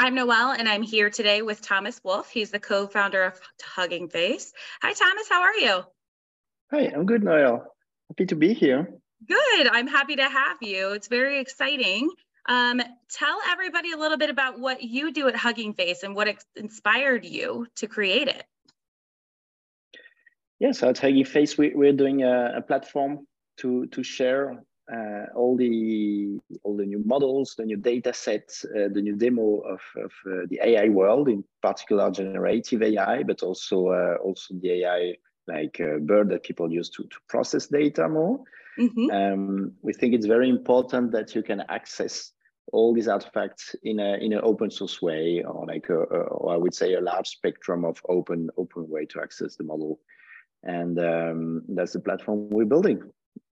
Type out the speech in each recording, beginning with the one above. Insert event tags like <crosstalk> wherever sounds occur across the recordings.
I'm Noel, and I'm here today with Thomas Wolf. He's the co founder of Hugging Face. Hi, Thomas. How are you? Hi, I'm good, Noel. Happy to be here. Good. I'm happy to have you. It's very exciting. Um, tell everybody a little bit about what you do at Hugging Face and what inspired you to create it. Yes, at Hugging Face, we, are doing a, a, platform to to share uh, all the all the new models, the new data sets, uh, the new demo of, of uh, the AI world, in particular generative AI, but also uh, also the AI like uh, BERT that people use to, to process data more. Mm-hmm. Um, we think it's very important that you can access all these artifacts in a in an open source way, or like a, a, or I would say a large spectrum of open open way to access the model, and um, that's the platform we're building.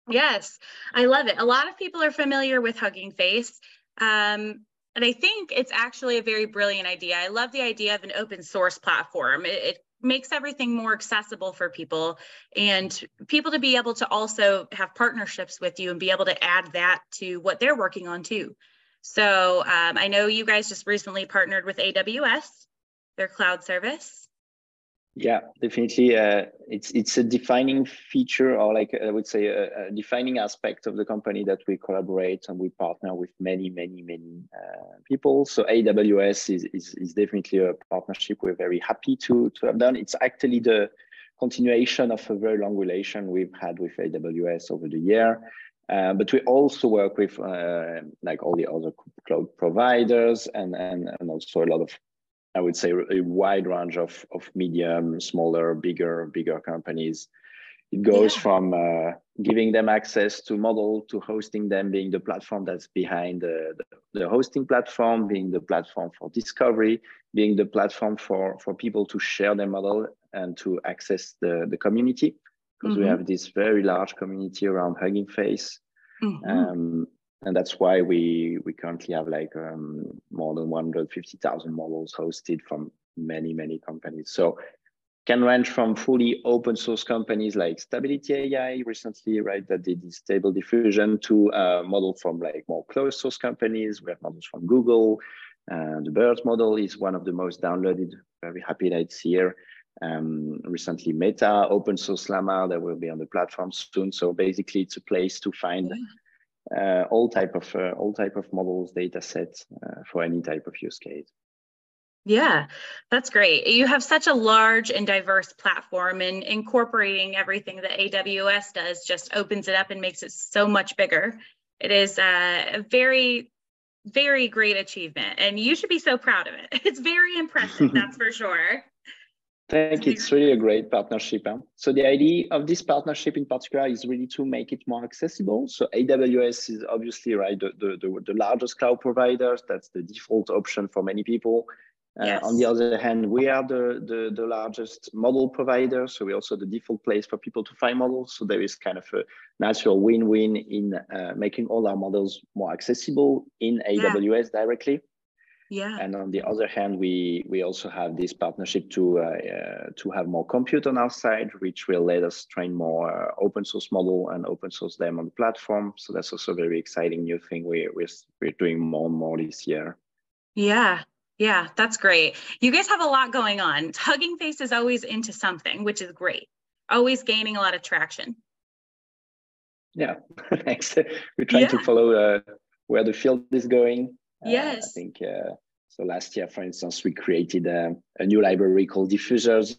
Yes, I love it. A lot of people are familiar with Hugging Face. Um, and I think it's actually a very brilliant idea. I love the idea of an open source platform. It, it, makes everything more accessible for people and people to be able to also have partnerships with you and be able to add that to what they're working on too. So um, I know you guys just recently partnered with AWS, their cloud service. Yeah, definitely. Uh, it's it's a defining feature, or like I would say, a, a, defining aspect of the company that we collaborate and we partner with many, many, many uh, people. So AWS is, is is definitely a partnership we're very happy to to have done. It's actually the continuation of a very long relation we've had with AWS over the year. Uh, but we also work with uh, like all the other cloud providers and, and, and also a lot of I would say a wide range of, of medium, smaller, bigger, bigger companies. It goes yeah. from uh, giving them access to model to hosting them, being the platform that's behind the, the, the, hosting platform, being the platform for discovery, being the platform for, for people to share their model and to access the, the community. Because mm-hmm. we have this very large community around Hugging Face. Mm-hmm. Um, and that's why we we currently have like um, more than 150,000 models hosted from many many companies. So can range from fully open source companies like Stability AI recently, right, that did stable diffusion to a model from like more closed source companies. We have models from Google. The BERT model is one of the most downloaded. Very happy that it's here. Um, recently, Meta open source Llama that will be on the platform soon. So basically, it's a place to find. Uh, all type of uh, all type of models, data sets uh, for any type of use case. Yeah, that's great. You have such a large and diverse platform, and incorporating everything that AWS does just opens it up and makes it so much bigger. It is a very, very great achievement, and you should be so proud of it. <laughs> It's very impressive, <laughs> that's for sure. Thank you. It's really a great partnership. Huh? So the idea of this partnership in particular is really to make it more accessible. So AWS is obviously right the, the, the, the largest cloud providers. That's the default option for many people. Uh, yes. On the other hand, we are the, the, the largest model provider. So we're also the default place for people to find models. So there is kind of a natural win-win in uh, making all our models more accessible in AWS yeah. directly. Yeah. And on the other hand, we we also have this partnership to uh, uh, to have more compute on our side, which will let us train more uh, open source model and open source them on the platform. So that's also a very exciting new thing we we're, we're doing more and more this year. Yeah. Yeah, that's great. You guys have a lot going on. Hugging Face is always into something, which is great. Always gaining a lot of traction. Yeah, <laughs> thanks. We're trying yeah. to follow uh, where the field is going Yes. Uh, I think uh, so. Last year, for instance, we created a, a new library called Diffusers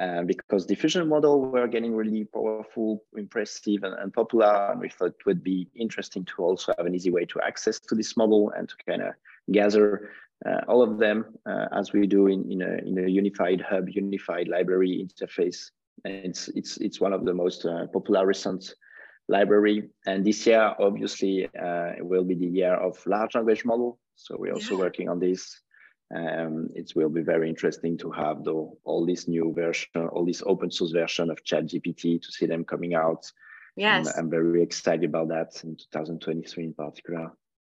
uh, because diffusion model were getting really powerful, impressive, and, and, popular. And we thought it would be interesting to also have an easy way to access to this model and to kind of gather uh, all of them uh, as we do in, in, a, in a unified hub, unified library interface. And it's, it's, it's one of the most uh, popular recent library. And this year, obviously, uh, it will be the year of large language model. So we're also yeah. working on this. Um, it will be very interesting to have the, all this new version, all this open source version of ChatGPT to see them coming out. Yes. And I'm very excited about that in 2023 in particular.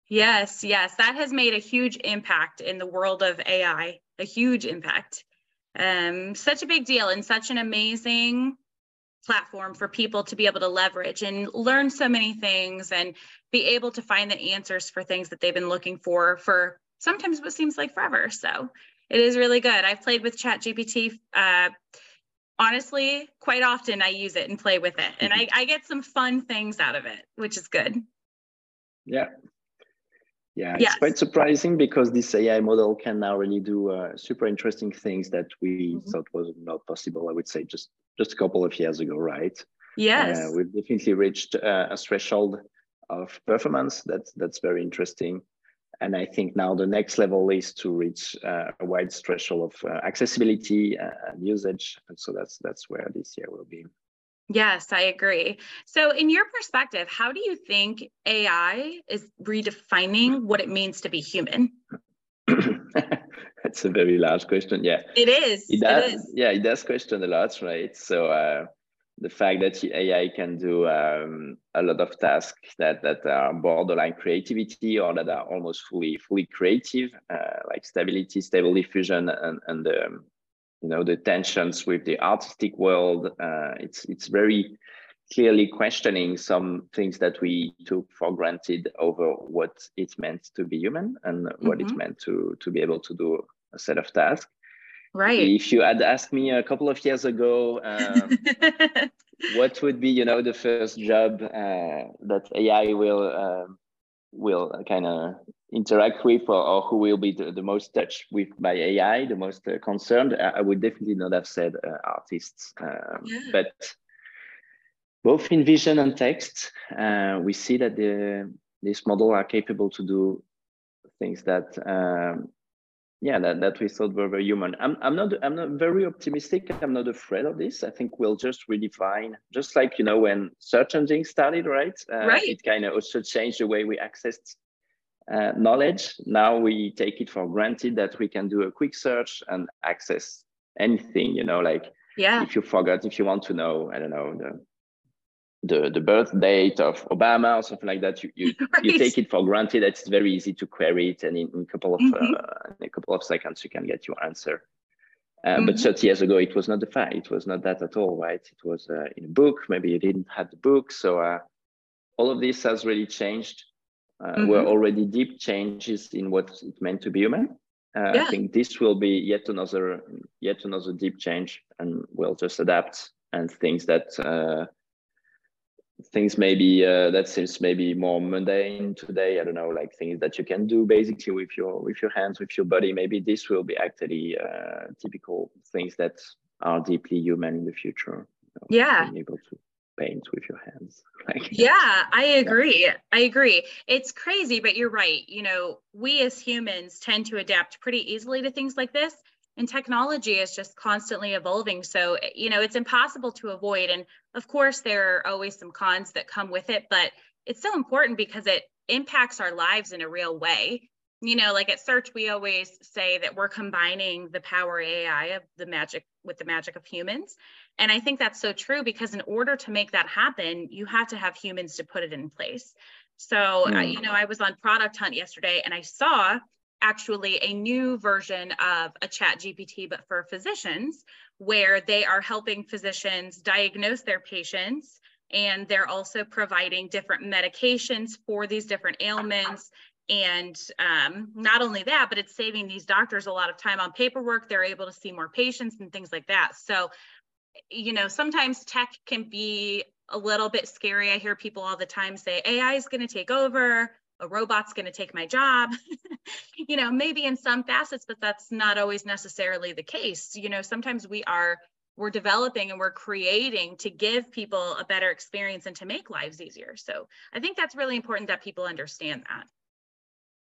Yes, yes, that has made a huge impact in the world of AI, a huge impact. Um, such a big deal and such an amazing platform for people to be able to leverage and learn so many things and be able to find the answers for things that they've been looking for for sometimes what seems like forever. So it is really good. I've played with ChatGPT. Uh, honestly, quite often I use it and play with it, and I, I get some fun things out of it, which is good. Yeah. Yeah, it's yes. quite surprising because this AI model can now really do uh, super interesting things that we mm-hmm. thought was not possible. I would say just just a couple of years ago, right? Yes, uh, we've definitely reached uh, a threshold of performance that's that's very interesting. And I think now the next level is to reach uh, a wide threshold of uh, accessibility and usage. And so that's that's where this year will be. Yes, I agree. So, in your perspective, how do you think AI is redefining what it means to be human? <clears throat> That's a very large question. Yeah, it is. It does. It is. Yeah, it does question a lot, right? So, uh, the fact that AI can do um, a lot of tasks that that are borderline creativity or that are almost fully fully creative, uh, like stability, stable diffusion, and and um, you know the tensions with the artistic world. Uh, it's it's very clearly questioning some things that we took for granted over what it meant to be human and mm-hmm. what it mm-hmm. meant to to be able to do a set of tasks right if you had asked me a couple of years ago <laughs> um, what would be you know the first job uh, that ai will uh, will kind of interact with or, or, who will be the, the, most touched with by ai the most uh, concerned i would definitely not have said uh, artists um, yeah. but both in vision and text uh, we see that the this model are capable to do things that um, yeah that, that we thought were very human. I'm, I'm not i'm not very optimistic. I'm not afraid of this. I think we'll just redefine just like you know when search engine started right? Uh, right. it kind of also changed the way we accessed uh, knowledge. Now we take it for granted that we can do a quick search and access anything you know like yeah. if you forgot if you want to know i don't know the the, the birth date of Obama or something like that, you you, <laughs> right. you take it for granted that it's very easy to query it, and in, in a couple of mm-hmm. uh, in a couple of seconds you can get your answer. Uh, mm-hmm. But 30 years ago, it was not the fact. It was not that at all, right? It was uh, in a book. Maybe you didn't have the book, so uh, all of this has really changed. Uh, mm-hmm. Were already deep changes in what it meant to be human. Uh, yeah. I think this will be yet another yet another deep change, and we'll just adapt and things that things maybe uh, that seems maybe more mundane today i don't know like things that you can do basically with your with your hands with your body. Maybe this will be actually uh, typical things that are deeply human in the future you know, yeah. being able to paint with your hands <laughs> like yeah i agree. Yeah. i agree. It's crazy but you're right. You know we as humans tend to adapt pretty easily to things like this and technology is just constantly evolving. So you know it's impossible to avoid. And of course there are always some cons that come with it but it's so important because it impacts our lives in a real way. You know like at Sirch we always say that we're combining the power ai of the magic with the magic of humans. And i think that's so true because in order to make that happen you have to have humans to put it in place. So mm. uh, you know i was on product hunt yesterday and i saw actually a new version of a chat GPT, but for physicians, where they are helping physicians diagnose their patients and they're also providing different medications for these different ailments. And um, not only that, but it's saving these doctors a lot of time on paperwork. They're able to see more patients and things like that. So, you know, sometimes tech can be a little bit scary. I hear people all the time say AI is going to take over a robot's going to take my job. <laughs> You know maybe in some facets but that's not always necessarily the case. You know sometimes we are we're developing and we're creating to give people a better experience and to make lives easier. So i think that's really important that people understand that.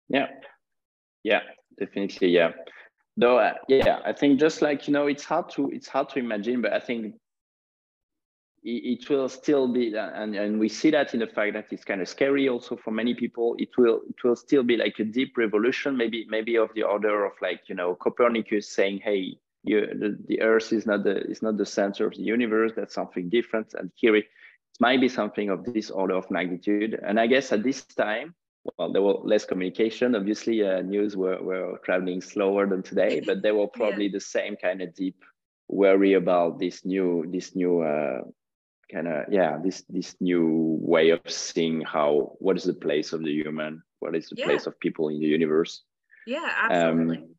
Yeah. Yeah definitely yeah. Though uh, yeah i think just like you know it's hard to it's hard to imagine but i think it will still be and, and we see that in the fact that it's kind of scary also for many people. It will it will still be like a deep revolution maybe maybe of the order of like you know copernicus saying hey you, the, the earth is not the is not the center of the universe. That's something different. And here it, it might be something of this order of magnitude. And i guess at this time well there were less communication obviously uh, news were, were traveling slower than today <laughs> but they were probably yeah. the same kind of deep worry about this new this new uh, kind of yeah this this new way of seeing how what is the place of the human what is the yeah. place of people in the universe Yeah, absolutely. Um,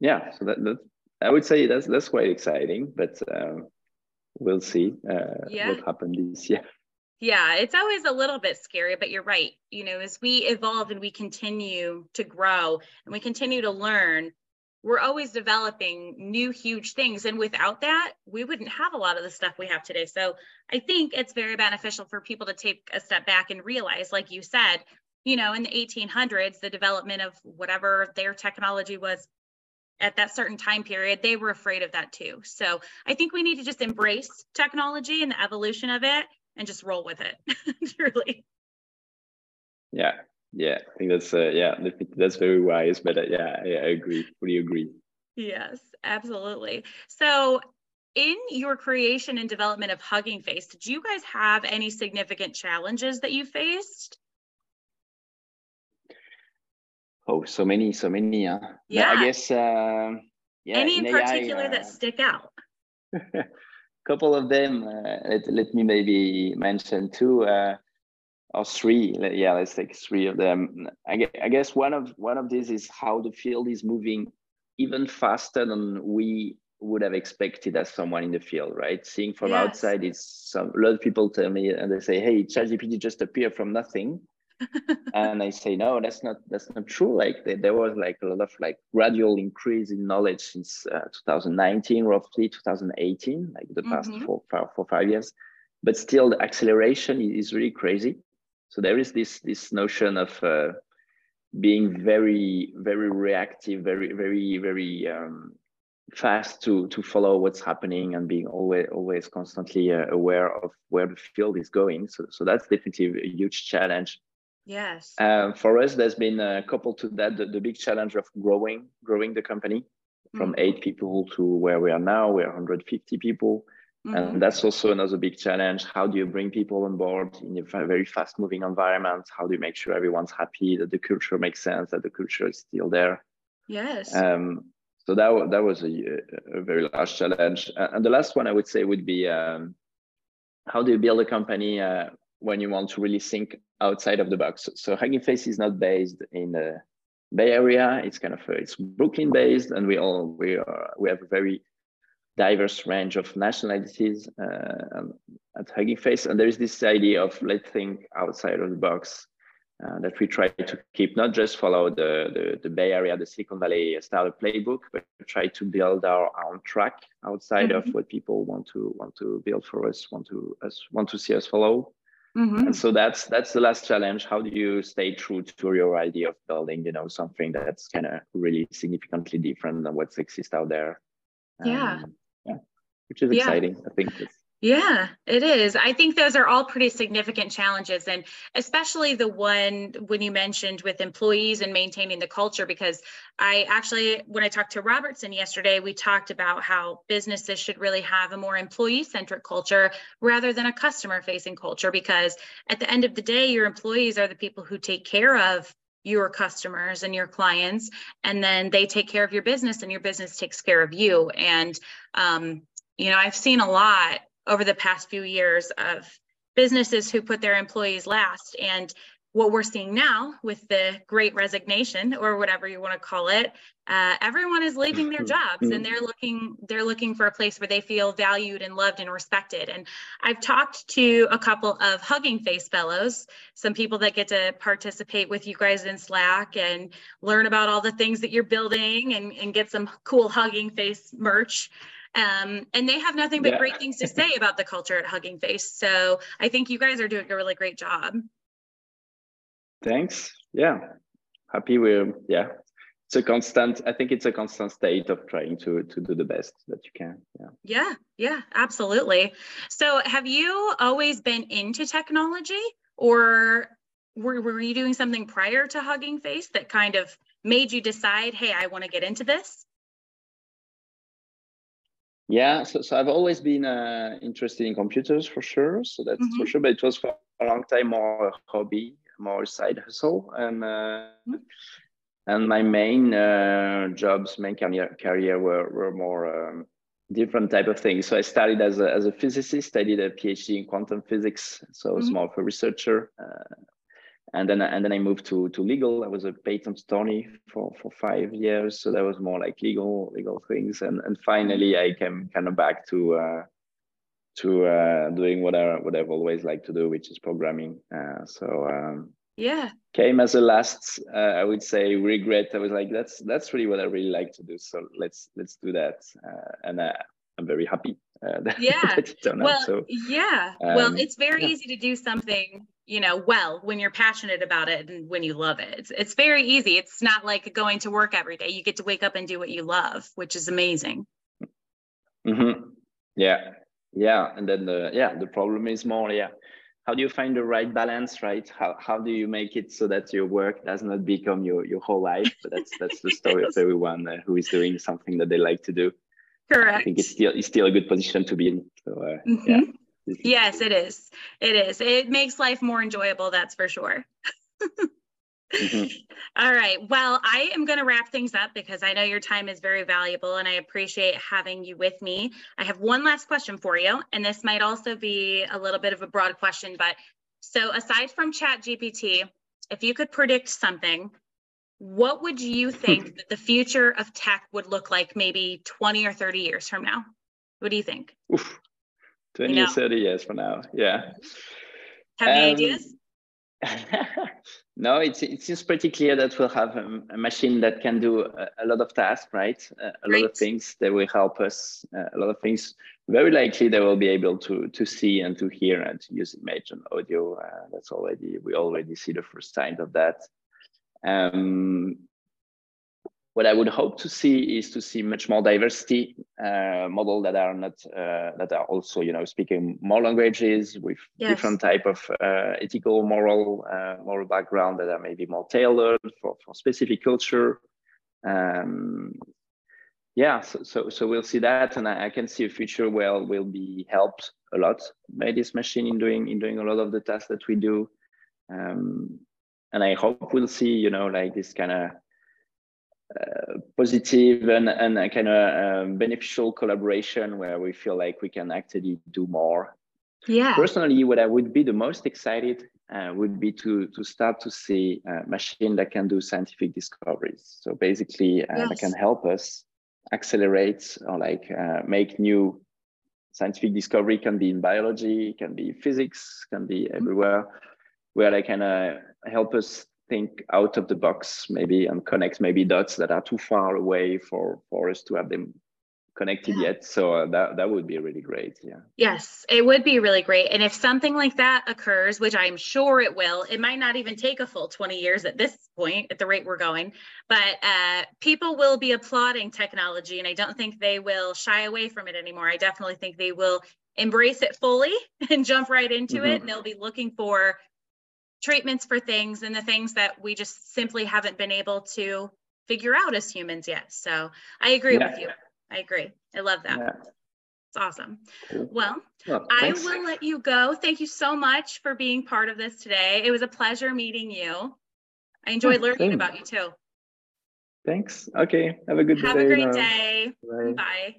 yeah, so that, that I would say that's that's quite exciting, but um, we'll see uh, yeah. what happens this year. Yeah, it's always a little bit scary, but you're right. You know, as we evolve and we continue to grow and we continue to learn, we're always developing new huge things. And without that we wouldn't have a lot of the stuff we have today. So i think it's very beneficial for people to take a step back and realize like you said you know in the 1800s the development of whatever their technology was at that certain time period they were afraid of that too. So i think we need to just embrace technology and the evolution of it and just roll with it <laughs> really yeah yeah i think that's uh, yeah that's very wise but uh, yeah I, I agree fully agree. Yes absolutely. So in your creation and development of hugging face did you guys have any significant challenges that you faced? Oh so many so many uh, yeah i guess uh, yeah any in, in particular AI, that stick out? A <laughs> couple of them uh, let, let me maybe mention two uh, or three yeah let's take three of them. I, guess one of one of these is how the field is moving even faster than we would have expected as someone in the field right? Seeing from yes. outside is some a lot of people tell me and they say hey ChatGPT just appeared from nothing. <laughs> And I say no that's not that's not true. Like there was like a lot of like gradual increase in knowledge since uh, 2019 roughly 2018 like the past mm-hmm. four, four, four five years. But still the acceleration is really crazy so there is this this notion of uh, being very very reactive, very very very um, fast to to follow what's happening and being always always constantly uh, aware of where the field is going. So so that's definitely a huge challenge. Yes. Um, for us, there's been a couple to that the, the big challenge of growing growing the company from mm-hmm. eight people to where we are now. We're 150 people. Mm-hmm. And that's also another big challenge. How do you bring people on board in a very fast moving environment? How do you make sure everyone's happy, that the culture makes sense, that the culture is still there? Yes. Um, so that, that was a, a, very large challenge. And the last one I would say would be um, how do you build a company uh, when you want to really think outside of the box? So Hugging Face is not based in the Bay Area. It's kind of uh, it's Brooklyn based, and we all we are we have a very diverse range of nationalities uh, at Hugging Face. And there is this idea of let's think outside of the box uh, that we try to keep, not just follow the, the, the, Bay Area, the Silicon Valley startup playbook, but try to build our own track outside mm-hmm. of what people want to want to build for us, want to us want to see us follow. Mm-hmm. And so that's that's the last challenge. How do you stay true to your idea of building, you know, something that's kind of really significantly different than what's exist out there? Yeah. Um, which is yeah. exciting. I think. Yeah, it is. I think those are all pretty significant challenges. And especially the one when you mentioned with employees and maintaining the culture, because I actually, when I talked to Robertson yesterday, we talked about how businesses should really have a more employee centric culture rather than a customer facing culture. Because at the end of the day, your employees are the people who take care of your customers and your clients and then they take care of your business and your business takes care of you and um, you know, I've seen a lot over the past few years of businesses who put their employees last. And what we're seeing now with the great resignation or whatever you want to call it uh, everyone is leaving their jobs and they're looking they're looking for a place where they feel valued and loved and respected. And i've talked to a couple of hugging face fellows some people that get to participate with you guys in slack and learn about all the things that you're building and, and get some cool hugging face merch um, and they have nothing but yeah. great things to say <laughs> about the culture at Hugging Face. So I think you guys are doing a really great job. Thanks. Yeah. Happy we're, yeah. It's a constant, I think it's a constant state of trying to, to do the best that you can. Yeah. Yeah. Yeah, absolutely. So have you always been into technology or were, were you doing something prior to Hugging Face that kind of made you decide, hey, I want to get into this? Yeah, so, so I've always been uh, interested in computers for sure. So that's mm-hmm. for sure. But it was for a long time more a hobby, more side hustle, and uh, mm-hmm. and my main uh, jobs, main career, career were were more um, different type of things. So I started as a as a physicist. I did a PhD in quantum physics, so I was mm-hmm. more of a researcher. And then and then I moved to to legal. I was a patent attorney for for five years, so that was more like legal legal things. And and finally, I came kind of back to uh, to uh, doing what I what I've always liked to do, which is programming. Uh, so um, yeah, came as a last uh, I would say regret. I was like, that's that's really what I really like to do. So let's let's do that, uh, and uh, I'm very happy. <laughs> That, yeah. That well, so, yeah. Um, well, it's very yeah. easy to do something you know well when you're passionate about it and when you love it. It's, it's very easy. It's not like going to work every day. You get to wake up and do what you love which is amazing. Mm-hmm. yeah. Yeah. And then the yeah the problem is more yeah. How do you find the right balance right? How, how do you make it so that your work does not become your, your whole life? But that's that's the story <laughs> yes. of everyone uh, who is doing something that they like to do. Correct i think it's still it's still a good position to be in. So uh, mm-hmm. yeah yes it is it is it makes life more enjoyable that's for sure mm-hmm. <laughs> All right. Well, I am going to wrap things up because I know your time is very valuable and I appreciate having you with me. I have one last question for you, and this might also be a little bit of a broad question, but so aside from Chat GPT, if you could predict something, what would you think that the future of tech would look like maybe 20 or 30 years from now? What do you think? Oof. 20 you know? or 30 years from now. Yeah. Have um, any ideas? <laughs> no, it's, it seems pretty clear that we'll have a, a machine that can do a, a lot of tasks, right? a lot of things that will help us, uh, a lot of things. Very likely they will be able to to see and to hear and to use image and audio. Uh, that's already, we already see the first signs of that. Um, what I would hope to see is to see much more diversity uh, model that are not uh, that are also you know speaking more languages with yes. different type of uh, ethical moral uh, moral background that are maybe more tailored for, for specific culture. Um, yeah, so, so so we'll see that, and I, I can see a future where we'll be helped a lot by this machine in doing in doing a lot of the tasks that we do. Um, and I hope we'll see, you know, like this kind of uh, positive and, and a kind of um, beneficial collaboration where we feel like we can actually do more. Yeah. Personally, what I would be the most excited uh, would be to to start to see a machine that can do scientific discoveries. So basically, uh, yes. that can help us accelerate or like uh, make new scientific discovery. Can be in biology, can be physics, can be mm-hmm. everywhere, where they can uh, help us think out of the box maybe and connect maybe dots that are too far away for for us to have them connected yeah. yet. So uh, that that would be really great yeah. Yes it would be really great. And if something like that occurs which i'm sure it will it might not even take a full 20 years at this point at the rate we're going but uh, people will be applauding technology and i don't think they will shy away from it anymore. I definitely think they will embrace it fully <laughs> and jump right into mm-hmm. it. And they'll be looking for treatments for things and the things that we just simply haven't been able to figure out as humans yet. So I agree yeah. with you. I agree. I love that. Yeah. It's awesome. Cool. Well, well I will let you go. Thank you so much for being part of this today. It was a pleasure meeting you. I enjoyed oh, learning about you too. Thanks. Okay. Have a good Have day. Have a great day. Bye. Bye.